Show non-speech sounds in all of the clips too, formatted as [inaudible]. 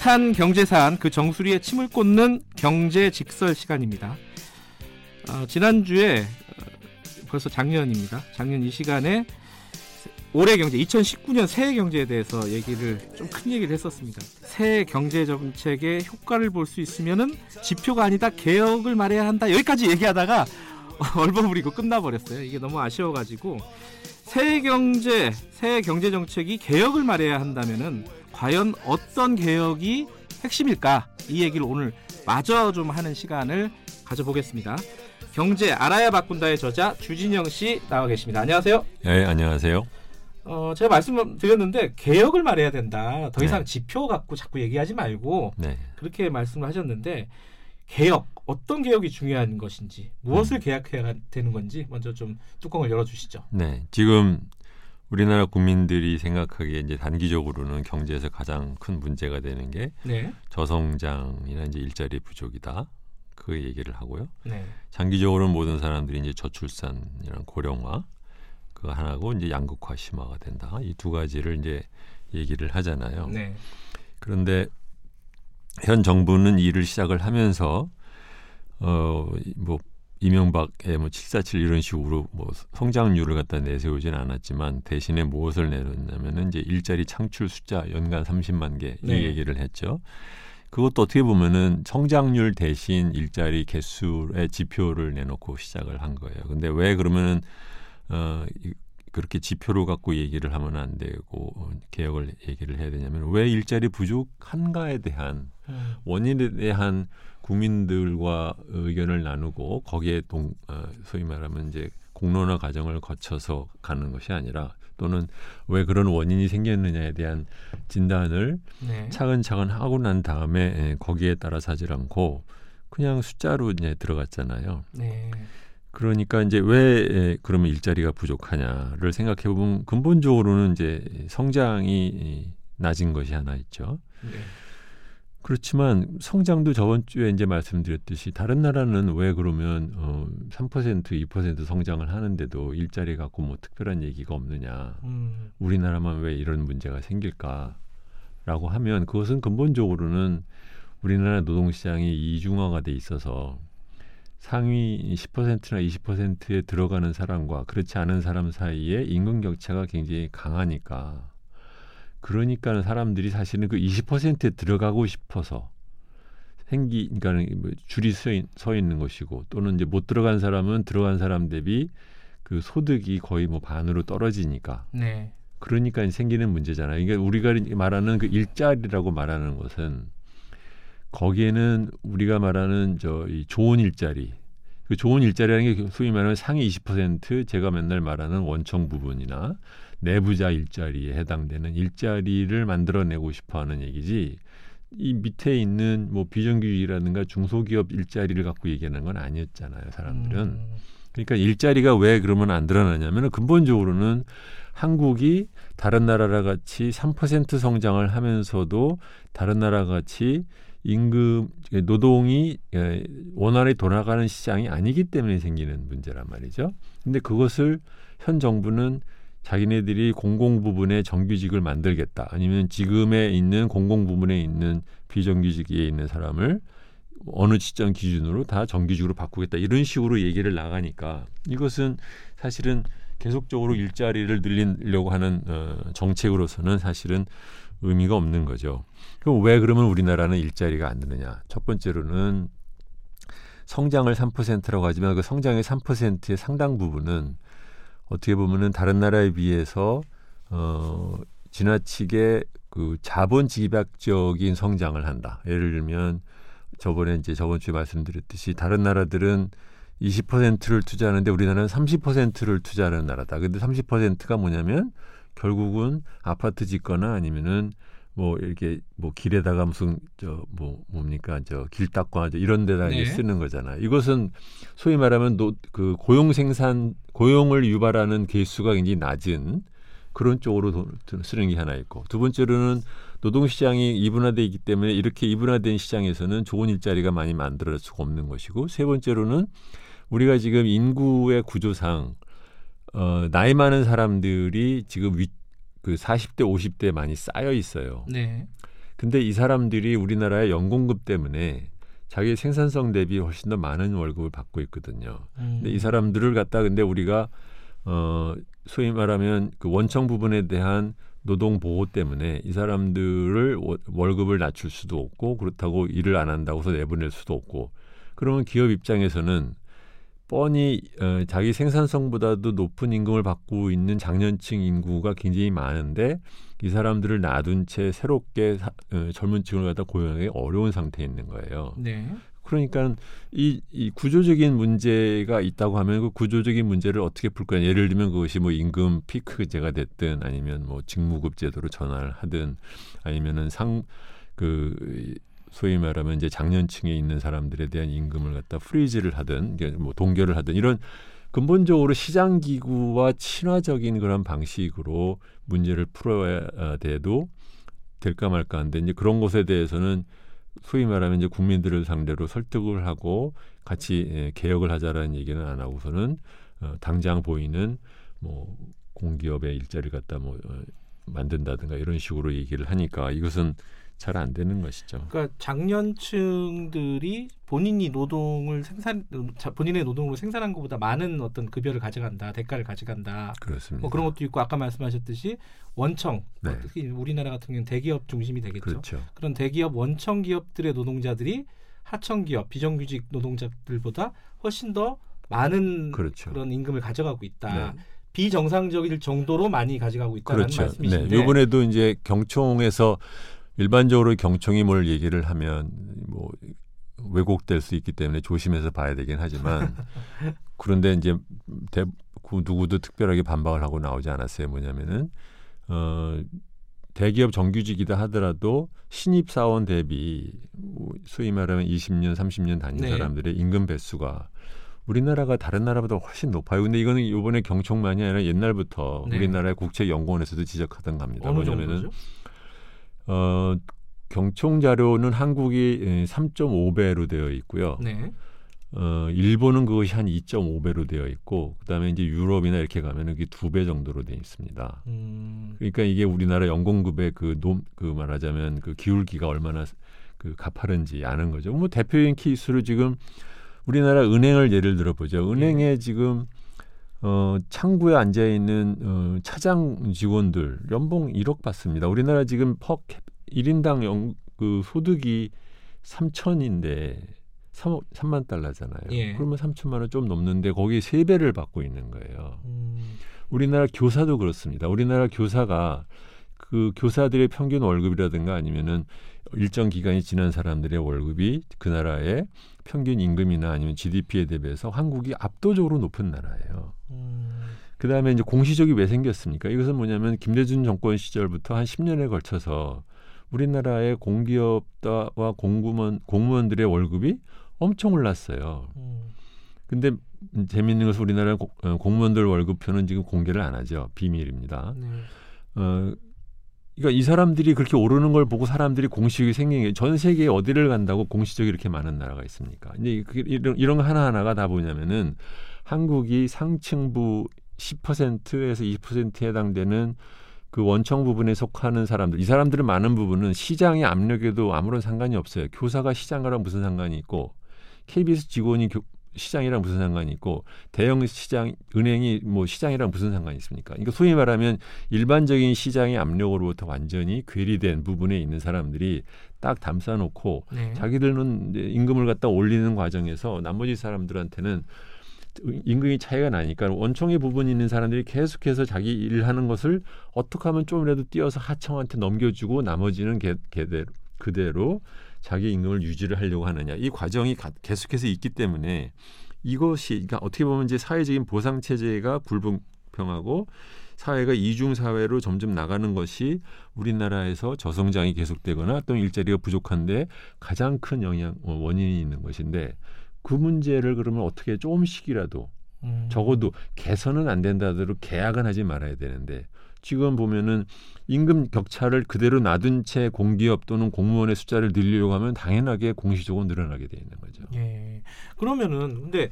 핫한 경제사안 그 정수리에 침을 꽂는 경제 직설 시간입니다. 어, 지난주에 어, 벌써 작년입니다. 작년 이 시간에 올해 경제 2019년 새해 경제에 대해서 얘기를 좀 큰 얘기를 했었습니다. 새해 경제 정책의 효과를 볼 수 있으면은 지표가 아니다 개혁을 말해야 한다 여기까지 얘기하다가 [laughs] 얼버무리고 끝나버렸어요. 이게 너무 아쉬워가지고 새해 경제 새해 경제 정책이 개혁을 말해야 한다면은 과연 어떤 개혁이 핵심일까 이 얘기를 오늘 마저 좀 하는 시간을 가져보겠습니다. 경제 알아야 바꾼다의 저자 주진영 씨 나와 계십니다. 안녕하세요. 네, 안녕하세요. 어, 제가 말씀 드렸는데 개혁을 말해야 된다. 더 이상 네. 지표 갖고 자꾸 얘기하지 말고 네. 그렇게 말씀을 하셨는데 개혁 어떤 개혁이 중요한 것인지 무엇을 개혁해야 되는 건지 먼저 좀 뚜껑을 열어주시죠. 네. 지금 우리나라 국민들이 생각하기에 이제 단기적으로는 경제에서 가장 큰 문제가 되는 게 네, 저성장이나 이제 일자리 부족이다. 그 얘기를 하고요. 네, 장기적으로는 모든 사람들이 이제 저출산이랑 고령화 그 하나고 이제 양극화 심화가 된다. 이 두 가지를 이제 얘기를 하잖아요. 네, 그런데 현 정부는 일을 시작을 하면서 어뭐 이명박의 뭐 747 이런 식으로 뭐 성장률을 갖다 내세우진 않았지만 대신에 무엇을 내놓냐면은 이제 일자리 창출 숫자 연간 30만 개이 네. 얘기를 했죠. 그것도 어떻게 보면은 성장률 대신 일자리 개수의 지표를 내놓고 시작을 한 거예요. 근데 왜 그러면은 어 이- 그렇게 지표로 갖고 얘기를 하면 안 되고 어, 개혁을 얘기를 해야 되냐면 왜 일자리 부족한가에 대한 음, 원인에 대한 국민들과 의견을 나누고 거기에 동 어, 소위 말하면 이제 공론화 과정을 거쳐서 가는 것이 아니라 또는 왜 그런 원인이 생겼느냐에 대한 진단을 네, 차근차근 하고 난 다음에 예, 거기에 따라 사질 않고 그냥 숫자로 이제 들어갔잖아요. 네, 그러니까 이제 왜 예, 그러면 일자리가 부족하냐를 생각해 보면 근본적으로는 이제 성장이 이, 낮은 것이 하나 있죠. 네, 그렇지만 성장도 저번 주에 이제 말씀드렸듯이 다른 나라는 왜 그러면 어, 3% 2% 성장을 하는데도 일자리 갖고 뭐 특별한 얘기가 없느냐. 음, 우리나라만 왜 이런 문제가 생길까라고 하면 그것은 근본적으로는 우리나라 노동 시장이 이중화가 돼 있어서 상위 10%나 20%에 들어가는 사람과 그렇지 않은 사람 사이에 임금 격차가 굉장히 강하니까 그러니까 사람들이 사실은 그 20%에 들어가고 싶어서 생기 그러니까 뭐 줄이 서, 있, 서 있는 것이고 또는 이제 못 들어간 사람은 들어간 사람 대비 그 소득이 거의 뭐 반으로 떨어지니까 네, 그러니까 생기는 문제잖아요. 이게 우리가 말하는 그 일자리라고 말하는 것은 거기에는 우리가 말하는 저 이 좋은 일자리, 그 좋은 일자리라는 게 소위 말하면 상위 20% 제가 맨날 말하는 원청 부분이나 내부자 일자리에 해당되는 일자리를 만들어내고 싶어하는 얘기지. 이 밑에 있는 뭐 비정규직이라든가 중소기업 일자리를 갖고 얘기하는 건 아니었잖아요. 사람들은. 음, 그러니까 일자리가 왜 그러면 안 드러나냐면 근본적으로는 한국이 다른 나라와 같이 3% 성장을 하면서도 다른 나라 같이 임금 노동이 예, 원활히 돌아가는 시장이 아니기 때문에 생기는 문제란 말이죠. 근데 그것을 현 정부는 자기네들이 공공 부분에 정규직을 만들겠다. 아니면 지금에 있는 공공 부분에 있는 비정규직에 있는 사람을 어느 시점 기준으로 다 정규직으로 바꾸겠다 이런 식으로 얘기를 나가니까 이것은 사실은 계속적으로 일자리를 늘리려고 하는 어, 정책으로서는 사실은 의미가 없는 거죠. 그럼 왜 그러면 우리나라는 일자리가 안 느느냐? 첫 번째로는 성장을 3%라고 하지만 그 성장의 3%의 상당 부분은 어떻게 보면은 다른 나라에 비해서 어 지나치게 그 자본 집약적인 성장을 한다. 예를 들면 저번에 이제 저번 주에 말씀드렸듯이 다른 나라들은 20%를 투자하는데 우리나라는 30%를 투자하는 나라다. 근데 30%가 뭐냐면 결국은 아파트 짓거나 아니면은 뭐 이렇게 뭐 길에다가 무슨 저 뭐 뭡니까 저 길 닦거나 저 이런 데다 네. 쓰는 거잖아요. 이것은 소위 말하면 노, 그 고용 생산 고용을 유발하는 개수가 굉장히 낮은 그런 쪽으로 돈, 쓰는 게 하나 있고 두 번째로는 노동 시장이 이분화돼 있기 때문에 이렇게 이분화된 시장에서는 좋은 일자리가 많이 만들어질 수가 없는 것이고 세 번째로는 우리가 지금 인구의 구조상 어, 나이 많은 사람들이 지금 위, 그 40대 50대 많이 쌓여 있어요. 네, 근데 이 사람들이 우리나라의 연공급 때문에 자기 생산성 대비 훨씬 더 많은 월급을 받고 있거든요. 음. 근데 이 사람들을 갖다 근데 우리가 어 소위 말하면 그 원청 부분에 대한 노동 보호 때문에 이 사람들을 워- 월급을 낮출 수도 없고 그렇다고 일을 안 한다고서 내보낼 수도 없고 그러면 기업 입장에서는 뻔히 어, 자기 생산성보다도 높은 임금을 받고 있는 장년층 인구가 굉장히 많은데 이 사람들을 놔둔 채 새롭게 사- 어, 젊은 층을 갖다 고용하기 어려운 상태에 있는 거예요. 네. 그러니까 이, 이 구조적인 문제가 있다고 하면 그 구조적인 문제를 어떻게 풀 거냐. 예를 들면 그것이 뭐 임금 피크제가 됐든 아니면 뭐 직무급 제도로 전환을 하든 아니면은 상 그 소위 말하면 이제 장년층에 있는 사람들에 대한 임금을 갖다 freeze를 하든 뭐 동결을 하든 이런 근본적으로 시장 기구와 친화적인 그런 방식으로 문제를 풀어야 돼도 될까 말까 한데 이제 그런 것에 대해서는 소위 말하면 이제 국민들을 상대로 설득을 하고 같이 예, 개혁을 하자라는 얘기는 안 하고서는 어, 당장 보이는 뭐 공기업의 일자리를 갖다 뭐 어, 만든다든가 이런 식으로 얘기를 하니까 이것은 잘 안 되는 것이죠. 그러니까 장년층들이 본인이 노동을 생산 자, 본인의 노동으로 생산한 것보다 많은 어떤 급여를 가져간다 대가를 가져간다 그렇습니다. 뭐 그런 것도 있고 아까 말씀하셨듯이 원청 네. 특히 우리나라 같은 경우는 대기업 중심이 되겠죠 그렇죠. 그런 대기업 원청 기업들의 노동자들이 하청 기업 비정규직 노동자들보다 훨씬 더 많은 그렇죠. 런 임금을 가져가고 있다 네. 비정상적일 정도로 많이 가져가고 있다는 그렇죠. 말씀이신데 네. 이번에도 이제 경총에서 일반적으로 경총이 뭘 얘기를 하면 뭐 왜곡될 수 있기 때문에 조심해서 봐야 되긴 하지만 [laughs] 그런데 이제 대, 그 누구도 특별하게 반박을 하고 나오지 않았어요. 뭐냐면은 어 대기업 정규직이다 하더라도 신입 사원 대비 뭐 소위 말하면 20년, 30년 다닌 네. 사람들의 임금 배수가 우리나라가 다른 나라보다 훨씬 높아요. 근데 이거는 이번에 경총만이 아니라 옛날부터 네. 우리나라의 국책연구원에서도 지적하던 겁니다. 어느 뭐냐면은 정도죠? 어 경총 자료는 한국이 예, 3.5배로 되어 있고요. 네. 어 일본은 그것이 한 2.5배로 되어 있고 그다음에 이제 유럽이나 이렇게 가면은 그게 두 배 정도로 되어 있습니다. 음, 그러니까 이게 우리나라 연공급의 그놈그 그 말하자면 그 기울기가 얼마나 그 가파른지 아는 거죠. 뭐 대표적인 케이스로 지금 우리나라 은행을 예를 들어 보죠. 은행에 지금 어 창구에 앉아 있는 어 차장 직원들 연봉 1억 받습니다. 우리나라 지금 퍼 캡, 1인당 연, 그 소득이 3천인데 3억 3만 달러잖아요. 예. 그러면 3천만 원 좀 넘는데 거기 세 배를 받고 있는 거예요. 음, 우리나라 교사도 그렇습니다. 우리나라 교사가 그 교사들의 평균 월급이라든가 아니면은 일정 기간이 지난 사람들의 월급이 그 나라의 평균 임금이나 아니면 GDP에 대비해서 한국이 압도적으로 높은 나라예요. 음, 그 다음에 이제 공시적이 왜 생겼습니까? 이것은 뭐냐면 김대중 정권 시절부터 한 10년에 걸쳐서 우리나라의 공기업과 공무원, 공무원들의 월급이 엄청 올랐어요. 음. 근데 재미있는 것은 우리나라 고- 어, 공무원들 월급표는 지금 공개를 안 하죠. 비밀입니다. 네. 어, 그러니까 이 사람들이 그렇게 오르는 걸 보고 사람들이 공시적이 생긴 게전 세계에 어디를 간다고 공시적이 이렇게 많은 나라가 있습니까? 그- 이런 이런 거 하나 하나가 다 뭐냐면은 한국이 상층부 10%에서 20%에 해당되는 그 원청 부분에 속하는 사람들, 이 사람들은 많은 부분은 시장의 압력에도 아무런 상관이 없어요. 교사가 시장이랑 무슨 상관이 있고, KBS 직원이 교- 시장이랑 무슨 상관이 있고, 대형 시장, 은행이 뭐 시장이랑 무슨 상관이 있습니까? 그러니까 소위 말하면 일반적인 시장의 압력으로부터 완전히 괴리된 부분에 있는 사람들이 딱 담싸놓고 네. 자기들은 임금을 갖다 올리는 과정에서 나머지 사람들한테는 임금이 차이가 나니까 원청의 부분이 있는 사람들이 계속해서 자기 일을 하는 것을 어떻게 하면 좀이라도 띄어서 하청한테 넘겨주고 나머지는 개, 개대로, 그대로 자기 임금을 유지를 하려고 하느냐 이 과정이 가- 계속해서 있기 때문에 이것이 그러니까 어떻게 보면 이제 사회적인 보상 체제가 불공평하고 사회가 이중 사회로 점점 나가는 것이 우리나라에서 저성장이 계속되거나 또는 일자리가 부족한데 가장 큰 영향 어, 원인이 있는 것인데 그 문제를 그러면 어떻게 조금씩이라도 음. 적어도 개선은 안 된다더라도 계약은 하지 말아야 되는데 지금 보면은 임금 격차를 그대로 놔둔 채 공기업 또는 공무원의 숫자를 늘리려고 하면 당연하게 공시적으로 늘어나게 돼 있는 거죠. 예. 그러면은 근데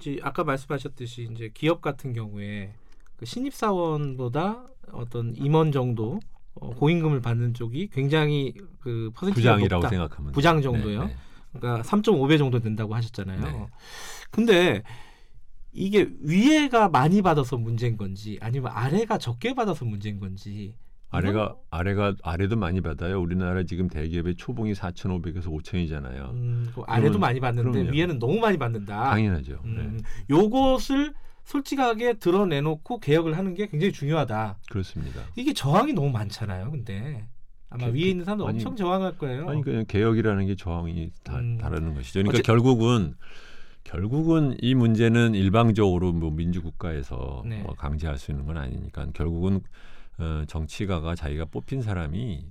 이제 아까 말씀하셨듯이 이제 기업 같은 경우에 그 신입 사원보다 어떤 임원 정도 어, 고임금을 받는 쪽이 굉장히 그 퍼센티지가 부장이라고 높다. 생각하면 부장. 정도요? 네, 네. 그러니까 3.5배 정도 된다고 하셨잖아요. 네. 근데 이게 위에가 많이 받아서 문제인 건지 아니면 아래가 적게 받아서 문제인 건지 아래가 아래가 아래도 많이 받아요. 우리나라 지금 대기업의 초봉이 4,500에서 5,000이잖아요. 음, 그 아래도 그러면- 많이 받는데 그럼요. 위에는 너무 많이 받는다. 당연하죠. 음, 네. 요것을 솔직하게 드러내놓고 개혁을 하는 게 굉장히 중요하다. 그렇습니다. 이게 저항이 너무 많잖아요. 근데 아마 개- 위에 있는 사람도 아니, 엄청 저항할 거예요. 아니 그냥 개혁이라는 게 저항이 다 음. 다르는 것이죠. 그러니까 어째- 결국은 결국은 이 문제는 일방적으로 뭐 민주국가에서 네. 뭐 강제할 수 있는 건 아니니까 결국은 어, 정치가가 자기가 뽑힌 사람이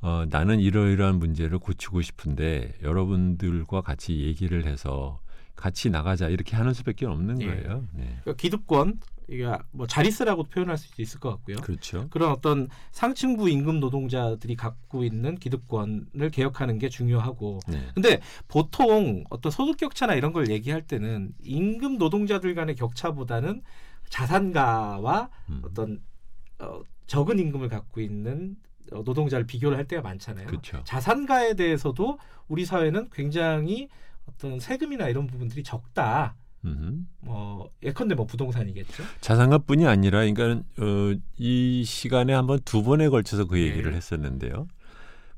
어, 나는 이러이러한 문제를 고치고 싶은데 여러분들과 같이 얘기를 해서 같이 나가자 이렇게 하는 수밖에 없는 예. 거예요. 네. 그러니까 기득권, 이게 뭐 자리세라고 표현할 수 있을 것 같고요. 그렇죠. 그런 어떤 상층부 임금 노동자들이 갖고 있는 기득권을 개혁하는 게 중요하고 네. 근데 보통 어떤 소득 격차나 이런 걸 얘기할 때는 임금 노동자들 간의 격차보다는 자산가와 음. 어떤 어, 적은 임금을 갖고 있는 어, 노동자를 비교를 할 때가 많잖아요. 그렇죠. 자산가에 대해서도 우리 사회는 굉장히 어떤 세금이나 이런 부분들이 적다. 뭐 예컨대 뭐 부동산이겠죠. 자산가뿐이 아니라 그러니까 어, 이 시간에 한번 두 번에 걸쳐서 그 얘기를 네. 했었는데요.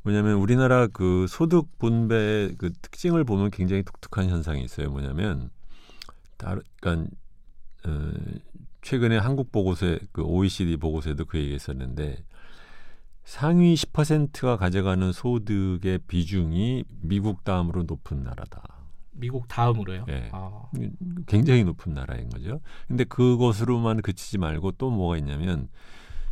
뭐냐면 우리나라 그 소득 분배 그 특징을 보면 굉장히 독특한 현상이 있어요. 뭐냐면 다르, 그러니까 어, 최근에 한국 보고서에 그 OECD 보고서에도 그 얘기했었는데 상위 10%가 가져가는 소득의 비중이 미국 다음으로 높은 나라다. 미국 다음으로요. 네. 아, 굉장히 높은 나라인 거죠. 근데 그것으로만 그치지 말고 또 뭐가 있냐면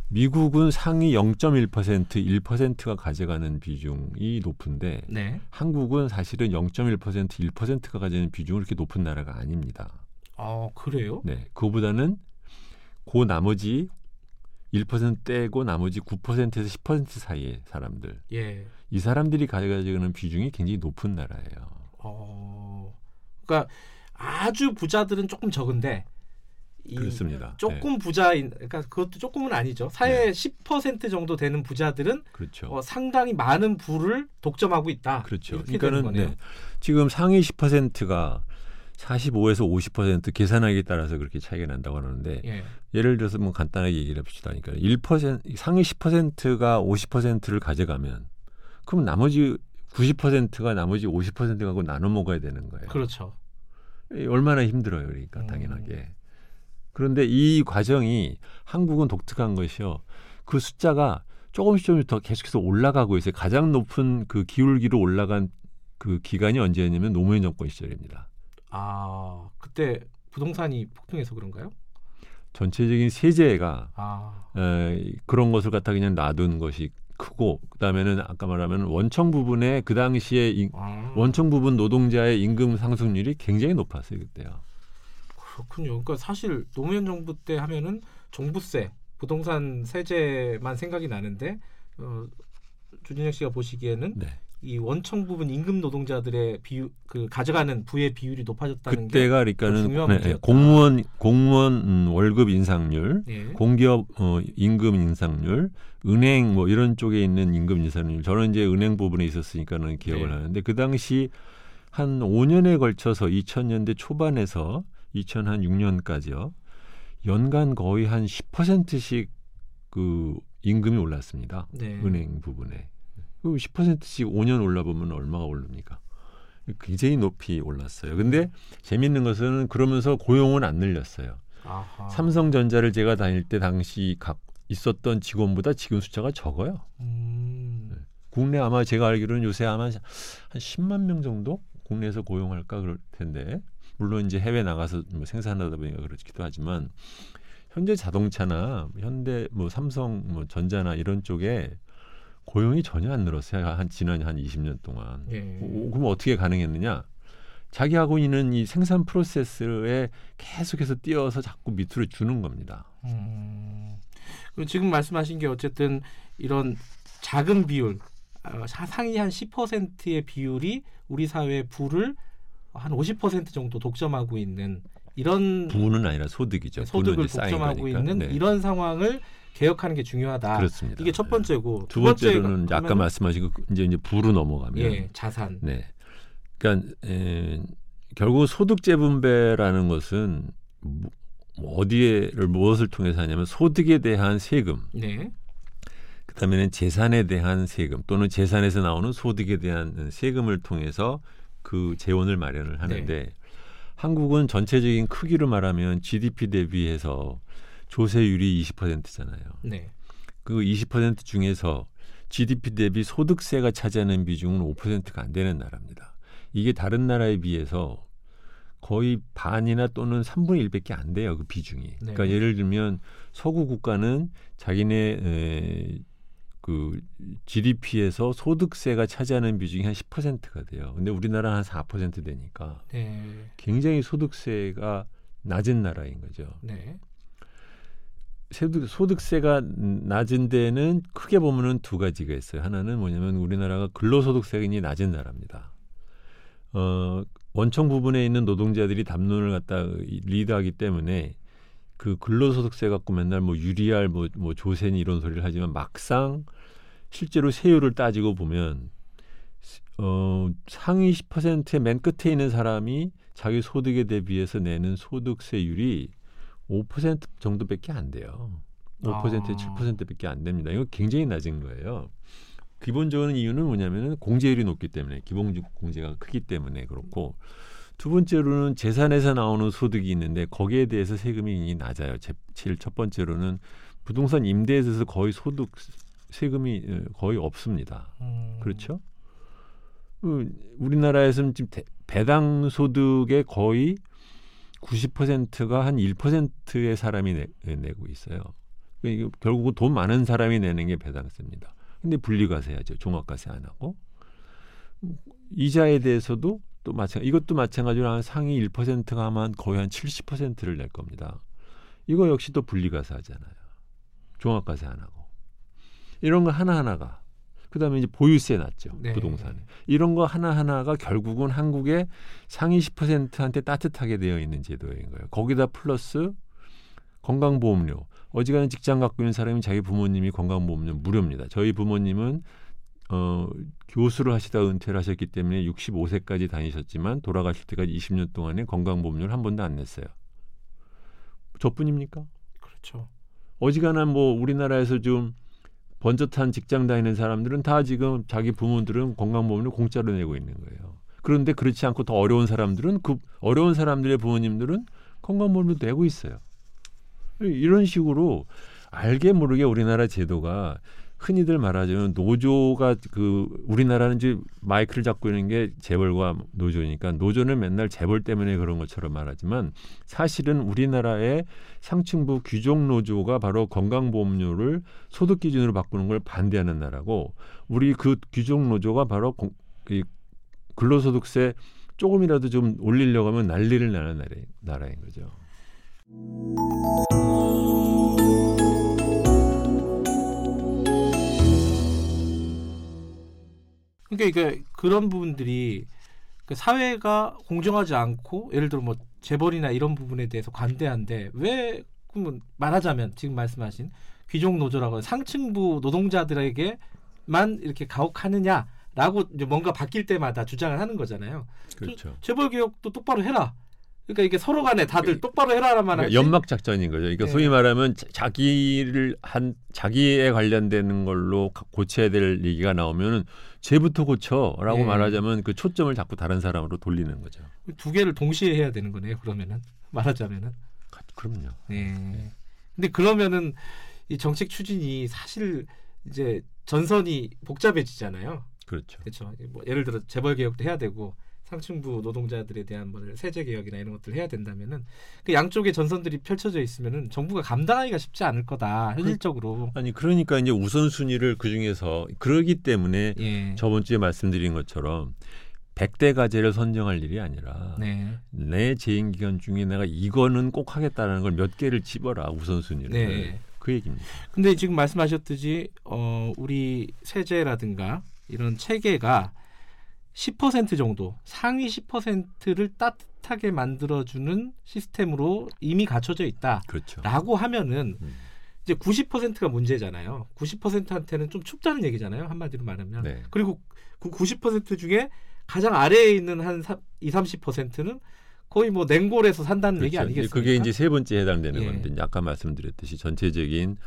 미국은 상위 0.1% 1%가 가져가는 비중이 높은데 네. 한국은 사실은 0.1% 1%가 가지는 비중이 그렇게 높은 나라가 아닙니다. 아 그래요? 네, 그보다는 그 나머지 1% 떼고 나머지 9%에서 10% 사이의 사람들 예. 이 사람들이 가져가는 비중이 굉장히 높은 나라예요. 어, 그러니까 아주 부자들은 조금 적은데 이 그렇습니다. 조금 부자인, 그러니까 그것도 조금은 아니죠. 사회 10% 정도 되는 부자들은 그렇죠. 어, 상당히 많은 부를 독점하고 있다. 그렇죠. 그러니까는. 네. 지금 상위 10%가 45에서 50% 계산하기에 따라서 그렇게 차이가 난다고 하는데 예. 예를 들어서 뭐 간단하게 얘기를 해봅시다. 그러니까 1% 상위 10%가 50%를 가져가면 그럼 나머지 90%가 나머지 50% 갖고 나눠 먹어야 되는 거예요. 그렇죠. 이 얼마나 힘들어요, 그러니까 음. 당연하게. 그런데 이 과정이 한국은 독특한 것이요. 그 숫자가 조금씩 조금씩 더 계속해서 올라가고 있어요. 가장 높은 그 기울기로 올라간 그 기간이 언제였냐면 노무현 정권 시절입니다. 아 그때 부동산이 폭등해서 그런가요? 전체적인 세제가 아 에, 그런 것을 갖다 그냥 놔둔 것이 크고 그다음에는 아까 말하면 원청 부분에 그 당시에 인- 아, 원청 부분 노동자의 임금 상승률이 굉장히 높았어요 그때요. 그렇군요. 그러니까 사실 노무현 정부 때 하면은 종부세, 부동산 세제만 생각이 나는데 어, 주진혁 씨가 보시기에는 네. 이 원청 부분 임금 노동자들의 비율 그 가져가는 부의 비율이 높아졌다는 그때가 더 그러니까는 네, 문제였다. 공무원 공무원 음, 월급 인상률, 게 예. 공기업 어, 임금 인상률, 은행 뭐 이런 쪽에 있는 임금 인상률. 저는 이제 은행 부분에 있었으니까는 기억을 네. 하는데 그 당시 한 5년에 걸쳐서 2000년대 초반에서 2006년까지요. 연간 거의 한 10%씩 그 임금이 올랐습니다. 네. 은행 부분에. 그 10%씩 5년 올라보면 얼마가 오릅니까? 굉장히 높이 올랐어요. 근데 재밌는 것은 그러면서 고용은 안 늘렸어요. 아하. 삼성전자를 제가 다닐 때 당시 각 있었던 직원보다 지금 숫자가 적어요. 음, 국내 아마 제가 알기로는 요새 아마 한 10만 명 정도 국내에서 고용할까 그럴 텐데 물론 이제 해외 나가서 뭐 생산하다 보니까 그렇기도 하지만 현재 자동차나 현대 뭐 삼성 뭐 전자나 이런 쪽에 고용이 전혀 안 늘었어요. 한 지난 한 20년 동안. 예. 오, 그럼 어떻게 가능했느냐? 자기 하고 있는 이 생산 프로세스에 계속해서 뛰어서 자꾸 밑으로 주는 겁니다. 음, 그리고 지금 말씀하신 게 어쨌든 이런 작은 비율, 어, 사- 상위 한 10%의 비율이 우리 사회의 부를 한 50% 정도 독점하고 있는 이런 부는 아니라 소득이죠. 소득을 독점하고. 있는 네. 이런 상황을 개혁하는 게 중요하다. 그렇습니다. 이게 첫 번째고 두 번째로는 번째가 이제 아까 말씀하신 그 이제 이제 부로 넘어가면 예 자산. 네. 그러니까 에, 결국 소득 재분배라는 것은 뭐, 뭐 어디에를 무엇을 통해서 하냐면 소득에 대한 세금, 네. 그다음에는 재산에 대한 세금 또는 재산에서 나오는 소득에 대한 세금을 통해서 그 재원을 마련을 하는데 네. 한국은 전체적인 크기로 말하면 GDP 대비해서 조세율이 20%잖아요. 네. 그 20% 중에서 GDP 대비 소득세가 차지하는 비중은 5%가 안 되는 나라입니다. 이게 다른 나라에 비해서 거의 반이나 또는 3분의 1밖에 안 돼요. 그 비중이. 네. 그러니까 예를 들면 서구 국가는 자기네 에, 그 GDP에서 소득세가 차지하는 비중이 한 10%가 돼요. 근데 우리나라는 한4% 되니까 네. 굉장히 소득세가 낮은 나라인 거죠. 네. 소득, 소득세가 낮은 데는 크게 보면은 두 가지가 있어요. 하나는 뭐냐면 우리나라가 근로소득세가 낮은 나라입니다. 어, 원청 부분에 있는 노동자들이 담론을 갖다 리드하기 때문에 그 근로소득세 갖고 맨날 뭐 유리알 뭐, 뭐 조세니 이런 소리를 하지만 막상 실제로 세율을 따지고 보면 어, 상위 10%의 맨 끝에 있는 사람이 자기 소득에 대비해서 내는 소득세율이 5% 정도밖에 안 돼요. 5% 아. 7%밖에 안 됩니다. 이거 굉장히 낮은 거예요. 기본적인 이유는 뭐냐면은 공제율이 높기 때문에 기본 공제가 크기 때문에 그렇고 두 번째로는 재산에서 나오는 소득이 있는데 거기에 대해서 세금이 낮아요. 제- 제일 첫 번째로는 부동산 임대에 대해서 거의 소득 세금이 어, 거의 없습니다. 음. 그렇죠? 어, 우리나라에서는 지금 대- 배당 소득의 거의 90%가 한 1%의 사람이 내, 내고 있어요. 그러니까 이게 결국 돈 많은 사람이 내는 게 배당세입니다. 근데 분리과세 하죠. 종합과세 안 하고. 이자에 대해서도 또 마찬가지, 이것도 마찬가지로 한 상위 1%가 하면 거의 한 70%를 낼 겁니다. 이거 역시 또 분리과세 하잖아요. 종합과세 안 하고. 이런 거 하나 하나가. 그 다음에 이제 보유세 났죠. 네. 부동산에. 이런 거 하나 하나가 결국은 한국의 상위 10%한테 따뜻하게 되어 있는 제도인 거예요. 거기다 플러스 건강보험료. 어지간한 직장 갖고 있는 사람이 자기 부모님이 건강보험료 무료입니다. 저희 부모님은 어, 교수를 하시다 은퇴를 하셨기 때문에 65세까지 다니셨지만 돌아가실 때까지 20년 동안에 건강보험료를 한 번도 안 냈어요. 저뿐입니까? 그렇죠. 어지간한 뭐 우리나라에서 좀 번젓한 직장 다니는 사람들은 다 지금 자기 부모들은 건강보험료 공짜로 내고 있는 거예요. 그런데 그렇지 않고 더 어려운 사람들은 그 어려운 사람들의 부모님들은 건강보험료 내고 있어요. 이런 식으로 알게 모르게 우리나라 제도가 흔히들 말하자면 노조가 그 우리나라는 이제 마이크를 잡고 있는 게 재벌과 노조니까 노조는 맨날 재벌 때문에 그런 것처럼 말하지만 사실은 우리나라의 상층부 귀족 노조가 바로 건강보험료를 소득 기준으로 바꾸는 걸 반대하는 나라고 우리 그 귀족 노조가 바로 공, 이 근로소득세 조금이라도 좀 올리려고 하면 난리를 나는 나라, 나라인 거죠. 그러니까 이게 그런 부분들이 그 사회가 공정하지 않고 예를 들어 뭐 재벌이나 이런 부분에 대해서 관대한데 왜 그러면 말하자면 지금 말씀하신 귀족 노조라고 상층부 노동자들에게만 이렇게 가혹하느냐라고 뭔가 바뀔 때마다 주장을 하는 거잖아요. 그렇죠. 재벌 개혁도 똑바로 해라. 그러니까 이게 서로 간에 다들 똑바로 해라라만 하지. 그러니까 연막 작전인 거죠. 그러니까 네. 소위 말하면 자- 자기를 한 자기에 관련되는 걸로 가- 고쳐야 될 얘기가 나오면은 쟤부터 고쳐라고 네. 말하자면 그 초점을 자꾸 다른 사람으로 돌리는 거죠. 두 개를 동시에 해야 되는 거네요. 그러면은 [laughs] 말하자면은. 가- 그럼요. 네. 근데 그러면은 이 정책 추진이 사실 이제 전선이 복잡해지잖아요. 그렇죠. 그렇죠. 뭐 예를 들어 재벌 개혁도 해야 되고 상층부 노동자들에 대한 뭐 세제 개혁이나 이런 것들을 해야 된다면은 그 양쪽의 전선들이 펼쳐져 있으면은 정부가 감당하기가 쉽지 않을 거다 현실적으로. 아니 그러니까 이제 우선 순위를 그 중에서 그러기 때문에 예. 저번 주에 말씀드린 것처럼 백대 과제를 선정할 일이 아니라 네. 내 재임 기간 중에 내가 이거는 꼭 하겠다라는 걸 몇 개를 집어라 우선순위를 네. 그 얘기입니다. 근데 지금 말씀하셨듯이 어 우리 세제라든가 이런 체계가 10% 정도 상위 10%를 따뜻하게 만들어주는 시스템으로 이미 갖춰져 있다라고 그렇죠. 하면은 음. 이제 90%가 문제잖아요. 90%한테는 좀 춥다는 얘기잖아요. 한마디로 말하면. 네. 그리고 그 90% 중에 가장 아래에 있는 한 2, 30%는 거의 뭐 냉골에서 산다는 얘기 그렇죠. 아니겠습니까? 그게 이제 세 번째 해당되는 예. 건데 아까 말씀드렸듯이 전체적인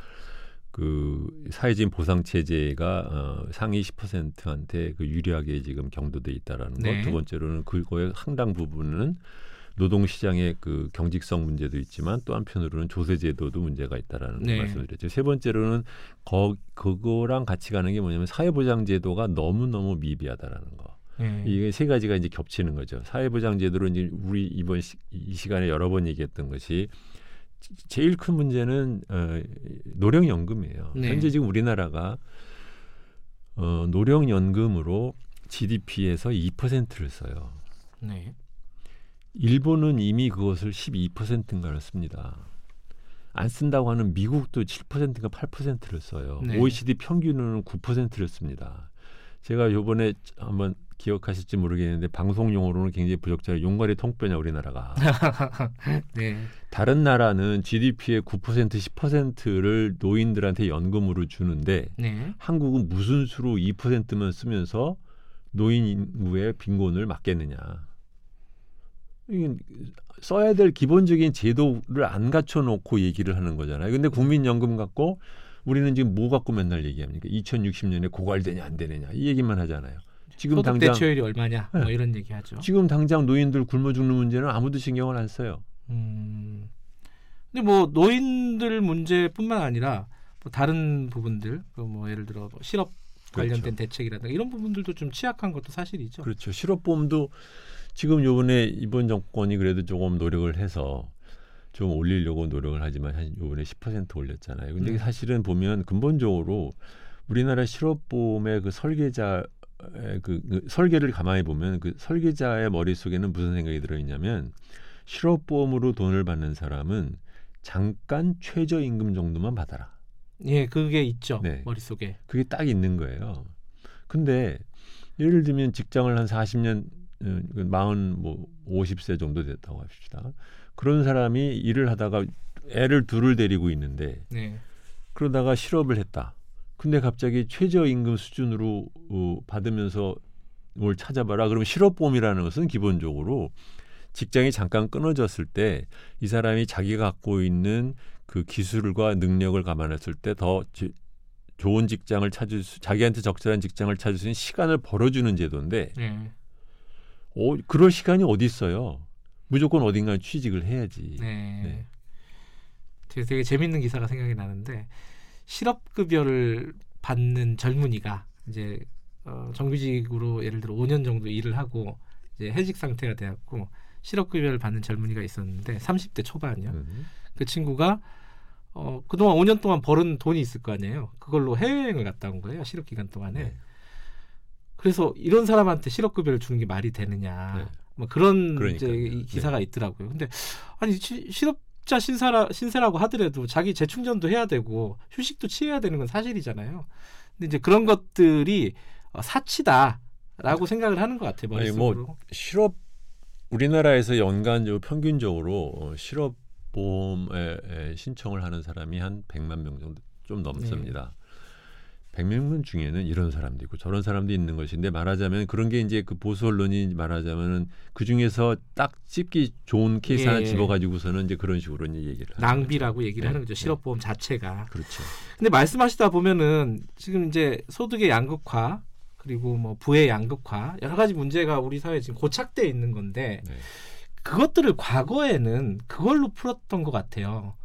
그 사회적인 보상 체제가 어, 상위 10%한테 그 유리하게 지금 경도돼 있다라는 네. 것. 두 번째로는 그거의 상당 부분은 노동 시장의 그 경직성 문제도 있지만 또 한편으로는 조세 제도도 문제가 있다라는 네. 말씀을 드렸죠. 세 번째로는 거, 그거랑 같이 가는 게 뭐냐면 사회 보장 제도가 너무 너무 미비하다라는 거. 예. 이게 세 가지가 이제 겹치는 거죠. 사회보장 제도로 이제 우리 이번 시, 이 시간에 여러 번 얘기했던 것이 지- 제일 큰 문제는 어, 노령연금이에요. 네. 현재 지금 우리나라가 어, 노령연금으로 GDP에서 2%를 써요. 네. 일본은 이미 그것을 12%인가를 씁니다. 안 쓴다고 하는 미국도 7%인가 8%를 써요. 네. OECD 평균은 9%를 씁니다. 제가 요번에 한번 기억하실지 모르겠는데 방송 용어로는 굉장히 부적절해 용가리 통뼈냐 우리나라가. [laughs] 네. 다른 나라는 GDP의 9% 10%를 노인들한테 연금으로 주는데 네. 한국은 무슨 수로 2%만 쓰면서 노인 인구의 빈곤을 막겠느냐. 이게 써야 될 기본적인 제도를 안 갖춰놓고 얘기를 하는 거잖아요. 근데 국민연금 갖고 우리는 지금 뭐 갖고 맨날 얘기합니까? 2060년에 고갈되냐 안 되느냐 이 얘기만 하잖아요. 지금 소득 당장 대체율이 얼마냐? 뭐 네. 이런 얘기하죠. 지금 당장 노인들 굶어 죽는 문제는 아무도 신경을 안 써요. 음. 근데 뭐 노인들 문제뿐만 아니라 뭐 다른 부분들, 그뭐 예를 들어 뭐 실업 관련된 그렇죠. 대책이라든가 이런 부분들도 좀 취약한 것도 사실이죠. 그렇죠. 실업보험도 지금 요번에 이번 정권이 그래도 조금 노력을 해서 좀 올리려고 노력을 하지만 한 요번에 10% 올렸잖아요. 근데 음. 사실은 보면 근본적으로 우리나라 실업보험의 그 설계자 그, 그 설계를 가만히 보면 그 설계자의 머릿속에는 무슨 생각이 들어 있냐면 실업보험으로 돈을 받는 사람은 잠깐 최저임금 정도만 받아라. 예, 그게 있죠 네. 머릿속에. 그게 딱 있는 거예요. 근데 예를 들면 직장을 한 40년, 어, 마흔 뭐 50세 정도 됐다고 합시다. 그런 사람이 일을 하다가 애를 둘을 데리고 있는데 네. 그러다가 실업을 했다. 근데 갑자기 최저임금 수준으로 어, 받으면서 뭘 찾아봐라. 그러면 실업보험이라는 것은 기본적으로 직장이 잠깐 끊어졌을 때 이 사람이 자기가 갖고 있는 그 기술과 능력을 감안했을 때 더 좋은 직장을 찾을 수, 자기한테 적절한 직장을 찾을 수 있는 시간을 벌어주는 제도인데, 네. 어, 그럴 시간이 어디 있어요? 무조건 어딘가에 취직을 해야지. 네. 네. 되게, 되게 재밌는 기사가 생각이 나는데 실업급여를 받는 젊은이가 이제 어, 정규직으로 예를 들어 5년 정도 일을 하고 이제 해직 상태가 되었고 실업급여를 받는 젊은이가 있었는데 30대 초반이요. 음. 그 친구가 어, 그동안 5년 동안 벌은 돈이 있을 거 아니에요. 그걸로 해외여행을 갔다 온 거예요. 실업 기간 동안에. 네. 그래서 이런 사람한테 실업급여를 주는 게 말이 되느냐. 네. 뭐 그런 이제 그러니까요. 이 기사가 있더라고요. 근데 아니 시- 실업 자 신사라, 신세라고 하더라도 자기 재충전도 해야 되고 휴식도 취해야 되는 건 사실이잖아요. 근데 이제 그런 것들이 어, 사치다라고 생각을 하는 것 같아요. 아니, 뭐 머릿속으로. 실업 우리나라에서 연간적으로 평균적으로 어, 실업 보험에 에, 신청을 하는 사람이 한 100만 명 정도 좀 넘습니다. 100명 중에는 이런 사람도 있고 저런 사람도 있는 것인데 말하자면 그런 게 이제 그 보수 언론이 말하자면은 그 중에서 딱 찝기 좋은 케이스 예. 하나 집어가지고서는 이제 그런 식으로 이제 얘기를 낭비라고 얘기를 네, 하는 거죠. 네. 실업보험 자체가. 거죠. 그렇죠. 근데 말씀하시다 보면은 지금 이제 소득의 양극화 그리고 뭐 부의 양극화 여러 가지 문제가 우리 사회에 지금 고착돼 있는 건데 네. 그것들을 과거에는 그걸로 풀었던 것 같아요.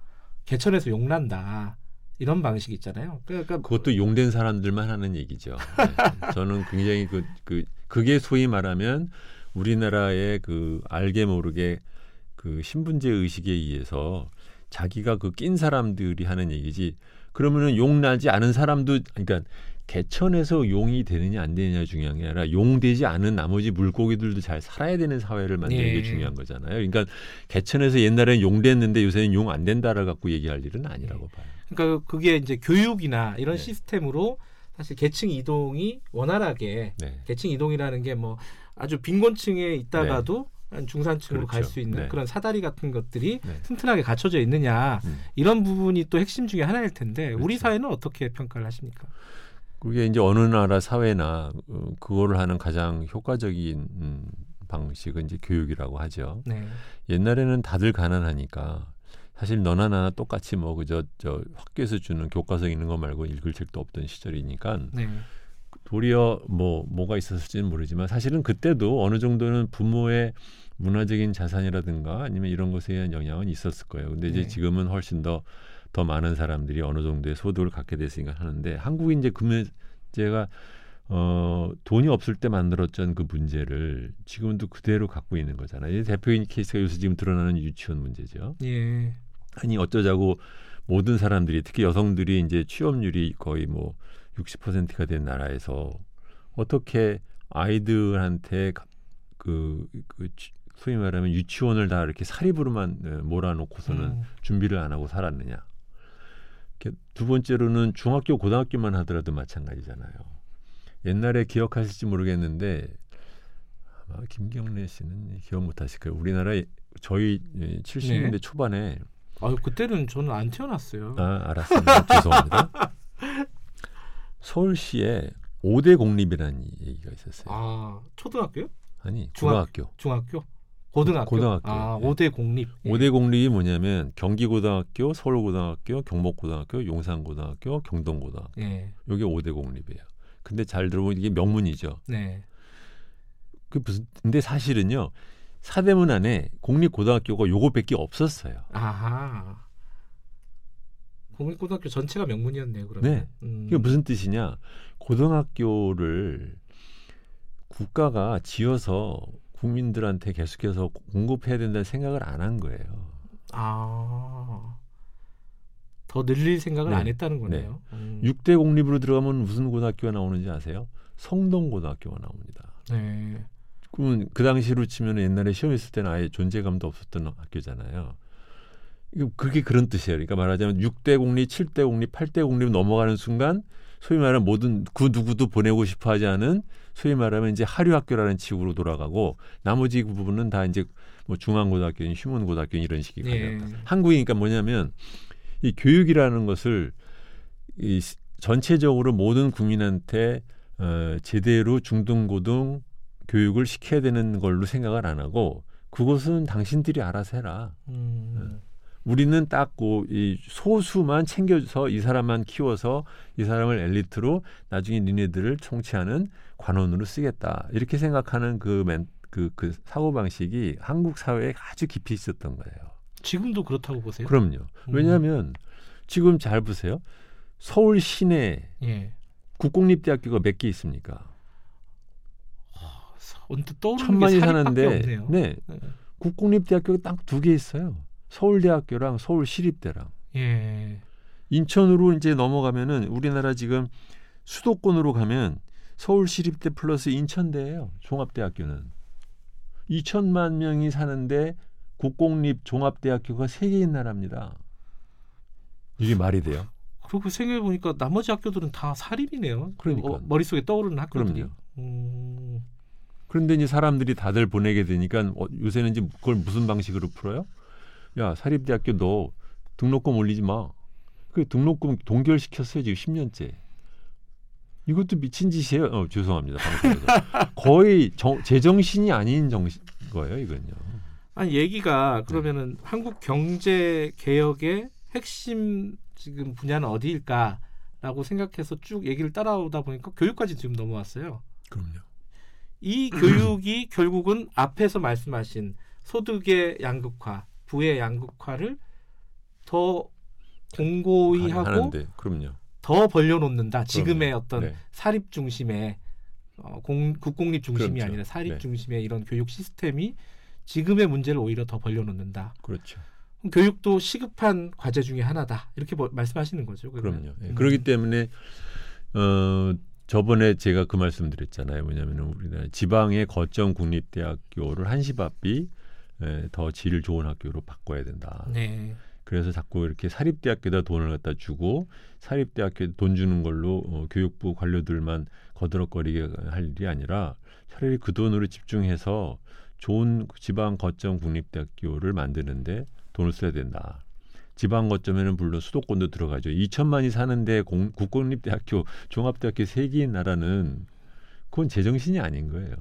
개천에서 용난다 이런 방식 있잖아요. 그러니까 그것도 용된 사람들만 하는 얘기죠. 네. 저는 굉장히 그, 그 그게 소위 말하면 우리나라의 그 알게 모르게 그 신분제 의식에 의해서 자기가 그 낀 사람들이 하는 얘기지. 그러면은 용 나지 않은 사람도 그러니까 개천에서 용이 되느냐 안 되느냐 중요한 게 아니라 용되지 않은 나머지 물고기들도 잘 살아야 되는 사회를 만드는 예. 게 중요한 거잖아요. 그러니까 개천에서 옛날에는 용 됐는데 요새는 용 안 된다를 갖고 얘기할 일은 아니라고 봐요. 그러니까 그게 이제 교육이나 이런 네. 시스템으로 사실 계층 이동이 원활하게 네. 계층 이동이라는 게 뭐 아주 빈곤층에 있다가도 한 중산층으로 갈 그렇죠. 수 있는 네. 그런 사다리 같은 것들이 네. 튼튼하게 갖춰져 있느냐 음. 이런 부분이 또 핵심 중에 하나일 텐데 우리 그렇죠. 사회는 어떻게 평가를 하십니까? 그게 이제 어느 나라 사회나 어, 그거를 하는 가장 효과적인 음, 방식은 이제 교육이라고 하죠. 네. 옛날에는 다들 가난하니까 사실 너나 나나 똑같이 뭐 그저 저 학교에서 주는 교과서 읽는 거 말고 읽을 책도 없던 시절이니까 네. 도리어 뭐 뭐가 있었을지는 모르지만 사실은 그때도 어느 정도는 부모의 문화적인 자산이라든가 아니면 이런 것에 대한 영향은 있었을 거예요. 근데 이제 네. 지금은 훨씬 더 더 많은 사람들이 어느 정도의 소득을 갖게 됐으니까 하는데 한국이 이제 그 문제가 어 돈이 없을 때 만들었던 그 문제를 지금도 그대로 갖고 있는 거잖아요. 이 대표적인 케이스가 요새 지금 드러나는 유치원 문제죠. 예. 아니 어쩌자고 모든 사람들이 특히 여성들이 이제 취업률이 거의 뭐 60%가 된 나라에서 어떻게 아이들한테 가- 그, 그 취- 소위 말하면 유치원을 다 이렇게 사립으로만 어, 몰아놓고서는 음. 준비를 안 하고 살았느냐. 두 번째로는 중학교, 고등학교만 하더라도 마찬가지잖아요. 옛날에 기억하실지 모르겠는데 아마 김경래 씨는 기억 못하실 거예요. 우리나라 저희 예, 70년대 네. 초반에 아유 그때는 저는 안 태어났어요. 아 알았습니다. [laughs] 죄송합니다. 서울시에 5대 공립이라는 얘기가 있었어요. 아 초등학교요? 아니 중학- 고등학교. 중학교? 고등학교? 고등학교, 아 예. 5대 공립. 예. 5대 공립이 뭐냐면 경기고등학교, 서울고등학교, 경복고등학교, 용산고등학교, 경동고등학교. 예. 이게 5대 공립이에요. 근데 잘 들어보면 이게 명문이죠. 네. 그 무슨 근데 사실은요. 사대문 안에 공립고등학교가 요거밖에 없었어요. 아하. 공립고등학교 전체가 명문이었네요. 그러면. 네. 음. 이게 무슨 뜻이냐? 고등학교를 국가가 지어서 국민들한테 계속해서 공급해야 된다는 생각을 안 한 거예요. 아. 더 늘릴 생각을 네. 안 했다는 거네요. 음. 6대 공립으로 들어가면 무슨 고등학교가 나오는지 아세요? 성동고등학교가 나옵니다. 네. 그러면 그 당시로 치면 옛날에 시험 했을 때는 아예 존재감도 없었던 학교잖아요. 그게 그런 뜻이에요. 그러니까 말하자면 6대 공립, 7대 공립, 8대 공립 넘어가는 순간 소위 말하면 모든 그 누구도 보내고 싶어 하지 않은 소위 말하면 이제 하류 학교라는 식으로 돌아가고 나머지 그 부분은 다 이제 뭐 중앙고등학교인 휴문고등학교 이런 식이 예. 가요. 한국이니까 뭐냐면 이 교육이라는 것을 이 시- 전체적으로 모든 국민한테 어, 제대로 중등고등 교육을 시켜야 되는 걸로 생각을 안 하고 그것은 당신들이 알아서 해라. 음. 우리는 딱이 소수만 챙겨서 이 사람만 키워서 이 사람을 엘리트로 나중에 니네들을 총치하는 관원으로 쓰겠다 이렇게 생각하는 그, 멘, 그, 그 사고 방식이 한국 사회에 아주 깊이 있었던 거예요. 지금도 그렇다고 보세요? 그럼요. 음. 왜냐하면 지금 잘 보세요. 서울 시내 예. 국공립대학교가 몇 개 있습니까? 언뜻 떠오르는 천만이 사는데. 네 네. 국공립대학교가 딱 두 개 있어요. 서울대학교랑 서울시립대랑 예. 인천으로 이제 넘어가면은 우리나라 지금 수도권으로 가면 서울시립대 플러스 인천대예요. 종합대학교는 2천만 명이 사는데 국공립 종합대학교가 세 개인 나라입니다. 이게 말이 돼요? 그리고 생각해 보니까 나머지 학교들은 다 사립이네요. 그러니까. 어, 머릿속에 떠오르는 학교들이. 음. 그런데 이제 사람들이 다들 보내게 되니까 어, 요새는 이제 그걸 무슨 방식으로 풀어요? 야 사립대학교 너 등록금 올리지 마. 그 등록금 동결시켰어요 지금 10년째. 이것도 미친 짓이에요. 어, 죄송합니다. [laughs] 거의 정, 제정신이 아닌 정신 거예요 이건요. 아니 얘기가 그러면은 한국 경제 개혁의 핵심 지금 분야는 어디일까라고 생각해서 쭉 얘기를 따라오다 보니까 교육까지 지금 넘어왔어요. 그럼요. 이 교육이 [clears throat] 결국은 앞에서 말씀하신 소득의 양극화, 부의 양극화를 더 공고히 하고 하는데 그럼요. 더 벌려놓는다. 지금의 어떤 네. 사립 중심의 어, 공, 국공립 중심이 그렇죠. 아니라 사립 네. 중심의 이런 교육 시스템이 지금의 문제를 오히려 더 벌려놓는다. 그렇죠. 교육도 시급한 과제 중에 하나다. 이렇게 뭐- 말씀하시는 거죠. 그러면? 그럼요. 예, 음. 그렇기 때문에 어 저번에 제가 그 말씀드렸잖아요. 뭐냐면은 우리나라 지방의 거점 국립대학교를 한시바삐 에, 더질 좋은 학교로 바꿔야 된다. 네. 그래서 자꾸 이렇게 사립대학교에다 돈을 갖다 주고 사립대학교에 돈 주는 걸로 어, 교육부 관료들만 거드럭거리게 할 일이 아니라 차라리 그 돈으로 집중해서 좋은 지방 거점 국립대학교를 만드는데 돈을 써야 된다. 지방 거점에는 물론 수도권도 들어가죠. 2천만이 사는데 공, 국공립대학교, 종합대학교 세 개인 나라는 그건 제정신이 아닌 거예요.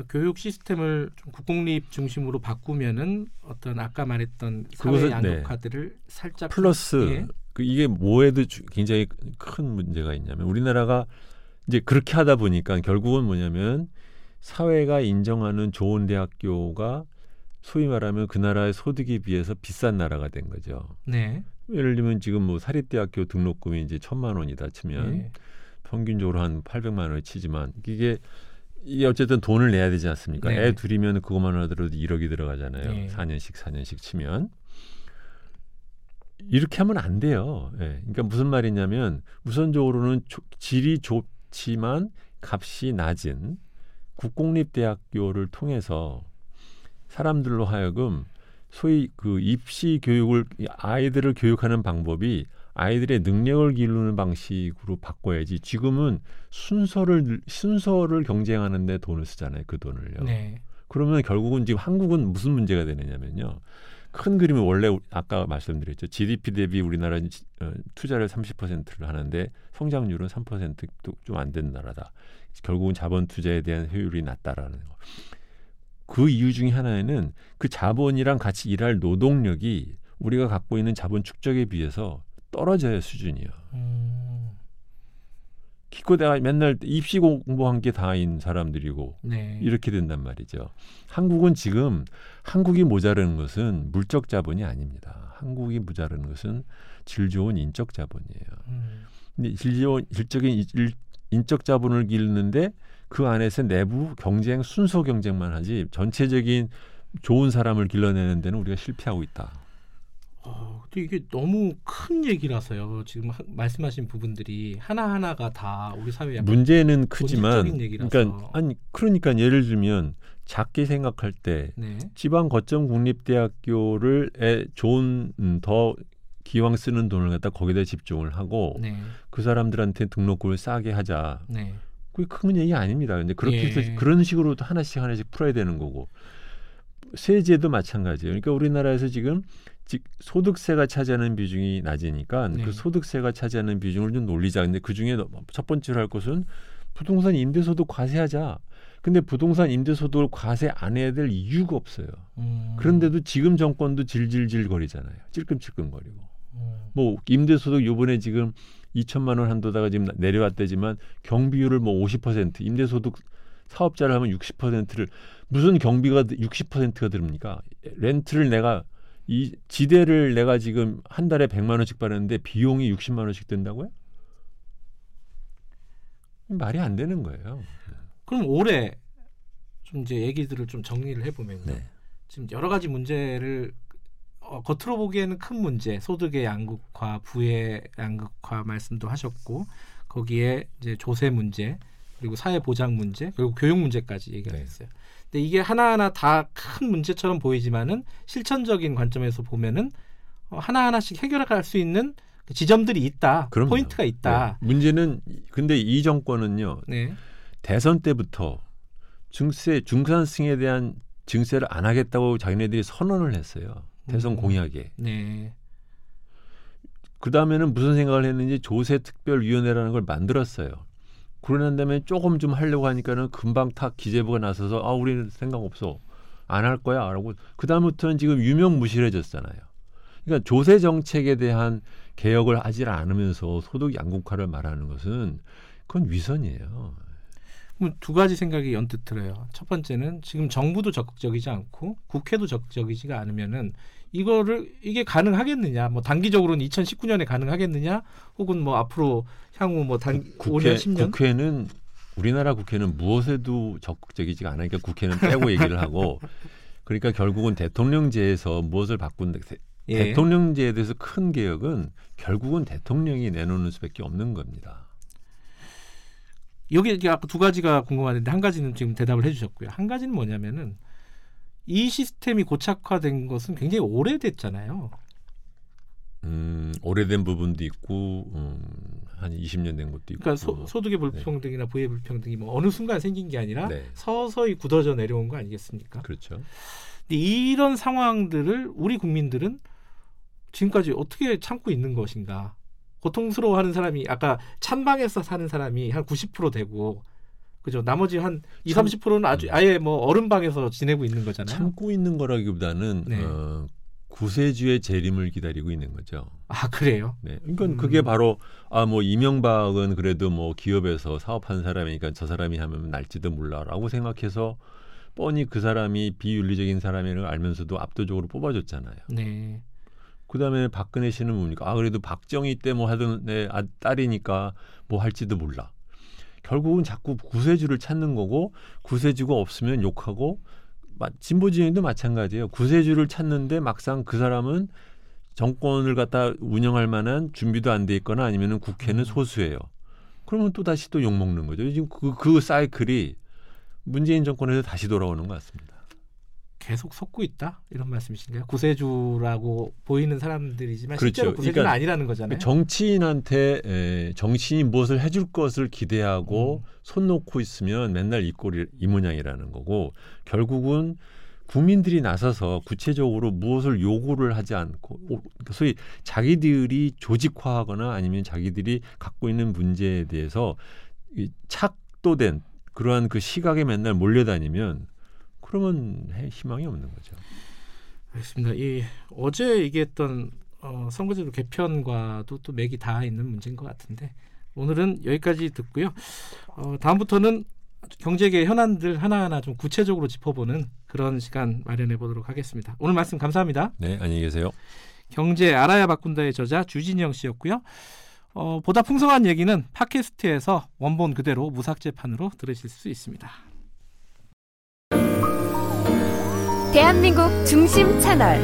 그 교육 시스템을 좀 국공립 중심으로 바꾸면은 어떤 아까 말했던 사회 그것은, 양극화들을 살짝 플러스 예. 그 이게 뭐에도 주- 굉장히 큰 문제가 있냐면 우리나라가 이제 그렇게 하다 보니까 결국은 뭐냐면 사회가 인정하는 좋은 대학교가 소위 말하면 그 나라의 소득에 비해서 비싼 나라가 된 거죠. 네. 예를 들면 지금 뭐 사립대학교 등록금이 이제 천만 원이다 치면 예. 평균적으로 한 800만 원을 치지만 이게 이게 어쨌든 돈을 내야 되지 않습니까? 네. 애 둘이면 그것만 하더라도 1억이 들어가잖아요. 네. 4년씩 4년씩 치면 이렇게 하면 안 돼요. 예. 그러니까 무슨 말이냐면 우선적으로는 조- 질이 좋지만 값이 낮은 국공립대학교를 통해서 사람들로 하여금 소위 그 입시 교육을 아이들을 교육하는 방법이 아이들의 능력을 기르는 방식으로 바꿔야지. 지금은 순서를 순서를 경쟁하는데 돈을 쓰잖아요. 그 돈을요. 네. 그러면 결국은 지금 한국은 무슨 문제가 되느냐면요. 큰 그림은 원래 우- 아까 말씀드렸죠. GDP 대비 우리나라는 지- 어, 투자를 30%를 하는데 성장률은 3%도 좀안된 나라다. 결국은 자본 투자에 대한 효율이 낮다라는 거. 그 이유 중에 하나에는 그 자본이랑 같이 일할 노동력이 우리가 갖고 있는 자본 축적에 비해서 떨어져요 수준이요. 음, 기껏 내가 맨날 입시 공부한 게 다인 사람들이고 네. 이렇게 된단 말이죠. 한국은 지금 한국이 모자라는 것은 물적 자본이 아닙니다. 한국이 모자라는 것은 질 좋은 인적 자본이에요. 음, 근데 질 좋은 질적인 이- 일- 인적 자본을 기르는데 그 안에서 내부 경쟁 순서 경쟁만 하지 전체적인 좋은 사람을 길러내는 데는 우리가 실패하고 있다. 어, 근데 이게 너무 큰 얘기라서요. 지금 하- 말씀하신 부분들이 하나 하나가 다 우리 사회 약간 문제는 크지만. 그러니까 아니 그러니까 예를 들면 작게 생각할 때 네. 지방 거점 국립대학교를 에 좋은 음, 더 기왕 쓰는 돈을 갖다 거기다 집중을 하고 네. 그 사람들한테 등록금을 싸게 하자. 네. 그게 큰 얘기 아닙니다. 근데 그렇게 해서 예. 그런 식으로 또 하나씩 하나씩 풀어야 되는 거고 세제도 마찬가지예요. 그러니까 우리나라에서 지금 직- 소득세가 차지하는 비중이 낮으니까 네. 그 소득세가 차지하는 비중을 좀 놀리자. 근데 그 중에 첫 번째로 할 것은 부동산 임대소득 과세하자. 근데 부동산 임대소득을 과세 안 해야 될 이유가 없어요. 음, 그런데도 지금 정권도 질질질 거리잖아요. 찔끔찔끔 거리고. 음, 뭐 임대소득 요번에 지금 2천만 원 한도다가 지금 내려왔대지만 경비율을 뭐 50% 임대소득 사업자를 하면 60%를 무슨 경비가 60%가 들습니까? 렌트를 내가 이 지대를 내가 지금 한 달에 100만 원씩 받았는데 비용이 60만 원씩 든다고요? 말이 안 되는 거예요. 그럼 올해 좀 이제 얘기들을 좀 정리를 해보면요. 네. 지금 여러 가지 문제를 어, 겉으로 보기에는 큰 문제, 소득의 양극화, 부의 양극화 말씀도 하셨고 거기에 이제 조세 문제, 그리고 사회 보장 문제, 그리고 교육 문제까지 얘기를 네. 했어요. 근데 이게 하나하나 다 큰 문제처럼 보이지만은 실천적인 관점에서 보면은 어, 하나하나씩 해결할 수 있는 그 지점들이 있다, 그럼요. 포인트가 있다. 네. 문제는 근데 이 정권은요. 네, 대선 때부터 증세 중산층에 대한 증세를 안 하겠다고 자기네들이 선언을 했어요. 대선 음. 공약에. 네, 그 다음에는 무슨 생각을 했는지 조세특별위원회라는 걸 만들었어요. 그러고 난 다음에 조금 좀 하려고 하니까는 금방 탁 기재부가 나서서 아 우리는 생각 없어 안 할 거야라고 그 다음부터는 지금 유명무실해졌잖아요. 그러니까 조세 정책에 대한 개혁을 하지 않으면서 소득 양극화를 말하는 것은 그건 위선이에요. 두 가지 생각이 언뜻 들어요. 첫 번째는 지금 정부도 적극적이지 않고 국회도 적극적이지가 않으면은 이거를 이게 가능하겠느냐? 뭐 단기적으로는 2019년에 가능하겠느냐? 혹은 뭐 앞으로 향후 뭐단 5년 10년 국회는 우리나라 국회는 무엇에도 적극적이지가 않으니까 국회는 빼고 얘기를 하고 그러니까 결국은 대통령제에서 무엇을 바꾼다. 대- 예. 대통령제에 대해서 큰 개혁은 결국은 대통령이 내놓는 수밖에 없는 겁니다. 여기 아까 두 가지가 궁금한데 한 가지는 지금 대답을 해주셨고요. 한 가지는 뭐냐면은 이 시스템이 고착화된 것은 굉장히 오래됐잖아요. 음, 오래된 부분도 있고 음, 한 20년 된 것도 있고. 그러니까 소, 소득의 불평등이나 부의 불평등이 뭐 어느 순간 생긴 게 아니라 네. 서서히 굳어져 내려온 거 아니겠습니까? 그렇죠. 근데 이런 상황들을 우리 국민들은 지금까지 어떻게 참고 있는 것인가? 고통스러워하는 사람이 아까 찬방에서 사는 사람이 한 90% 되고 그죠? 나머지 한 2, 참- 30%는 아주 음. 아예 뭐 얼음방에서 지내고 있는 거잖아요. 참고 있는 거라기보다는 네. 어, 구세주의 재림을 기다리고 있는 거죠. 아 그래요? 네. 그러니까 음. 그게 바로 아 뭐 이명박은 그래도 뭐 기업에서 사업하는 사람이니까 저 사람이 하면 날지도 몰라라고 생각해서 뻔히 그 사람이 비윤리적인 사람이라는 걸 알면서도 압도적으로 뽑아줬잖아요. 네. 그다음에 박근혜 씨는 뭡니까? 아 그래도 박정희 때 뭐 하던 내 아, 딸이니까 뭐 할지도 몰라. 결국은 자꾸 구세주를 찾는 거고 구세주가 없으면 욕하고 마- 진보 진영도 마찬가지예요. 구세주를 찾는데 막상 그 사람은 정권을 갖다 운영할 만한 준비도 안 돼 있거나 아니면은 국회는 음. 소수예요. 그러면 또 다시 또 욕 먹는 거죠. 지금 그, 그 사이클이 문재인 정권에서 다시 돌아오는 것 같습니다. 계속 속고 있다 이런 말씀이신가요? 구세주라고 보이는 사람들이지만 그렇죠. 실제로 구세주는 그러니까 아니라는 거잖아요. 정치인한테 에, 정치인이 무엇을 해줄 것을 기대하고 음. 손 놓고 있으면 맨날 이 꼴이 이 모양이라는 거고 결국은 국민들이 나서서 구체적으로 무엇을 요구를 하지 않고 오- 소위 자기들이 조직화하거나 아니면 자기들이 갖고 있는 문제에 대해서 이 착도된 그러한 그 시각에 맨날 몰려다니면 그러면 해- 희망이 없는 거죠. 알겠습니다. 이 어제 얘기했던 어, 선거제도 개편과도 또 맥이 닿아 있는 문제인 것 같은데 오늘은 여기까지 듣고요. 어, 다음부터는 경제계 현안들 하나하나 좀 구체적으로 짚어보는 그런 시간 마련해 보도록 하겠습니다. 오늘 말씀 감사합니다. 네, 안녕히 계세요. 경제 알아야 바꾼다의 저자 주진영 씨였고요. 어, 보다 풍성한 얘기는 팟캐스트에서 원본 그대로 무삭제판으로 들으실 수 있습니다. 대한민국 중심 채널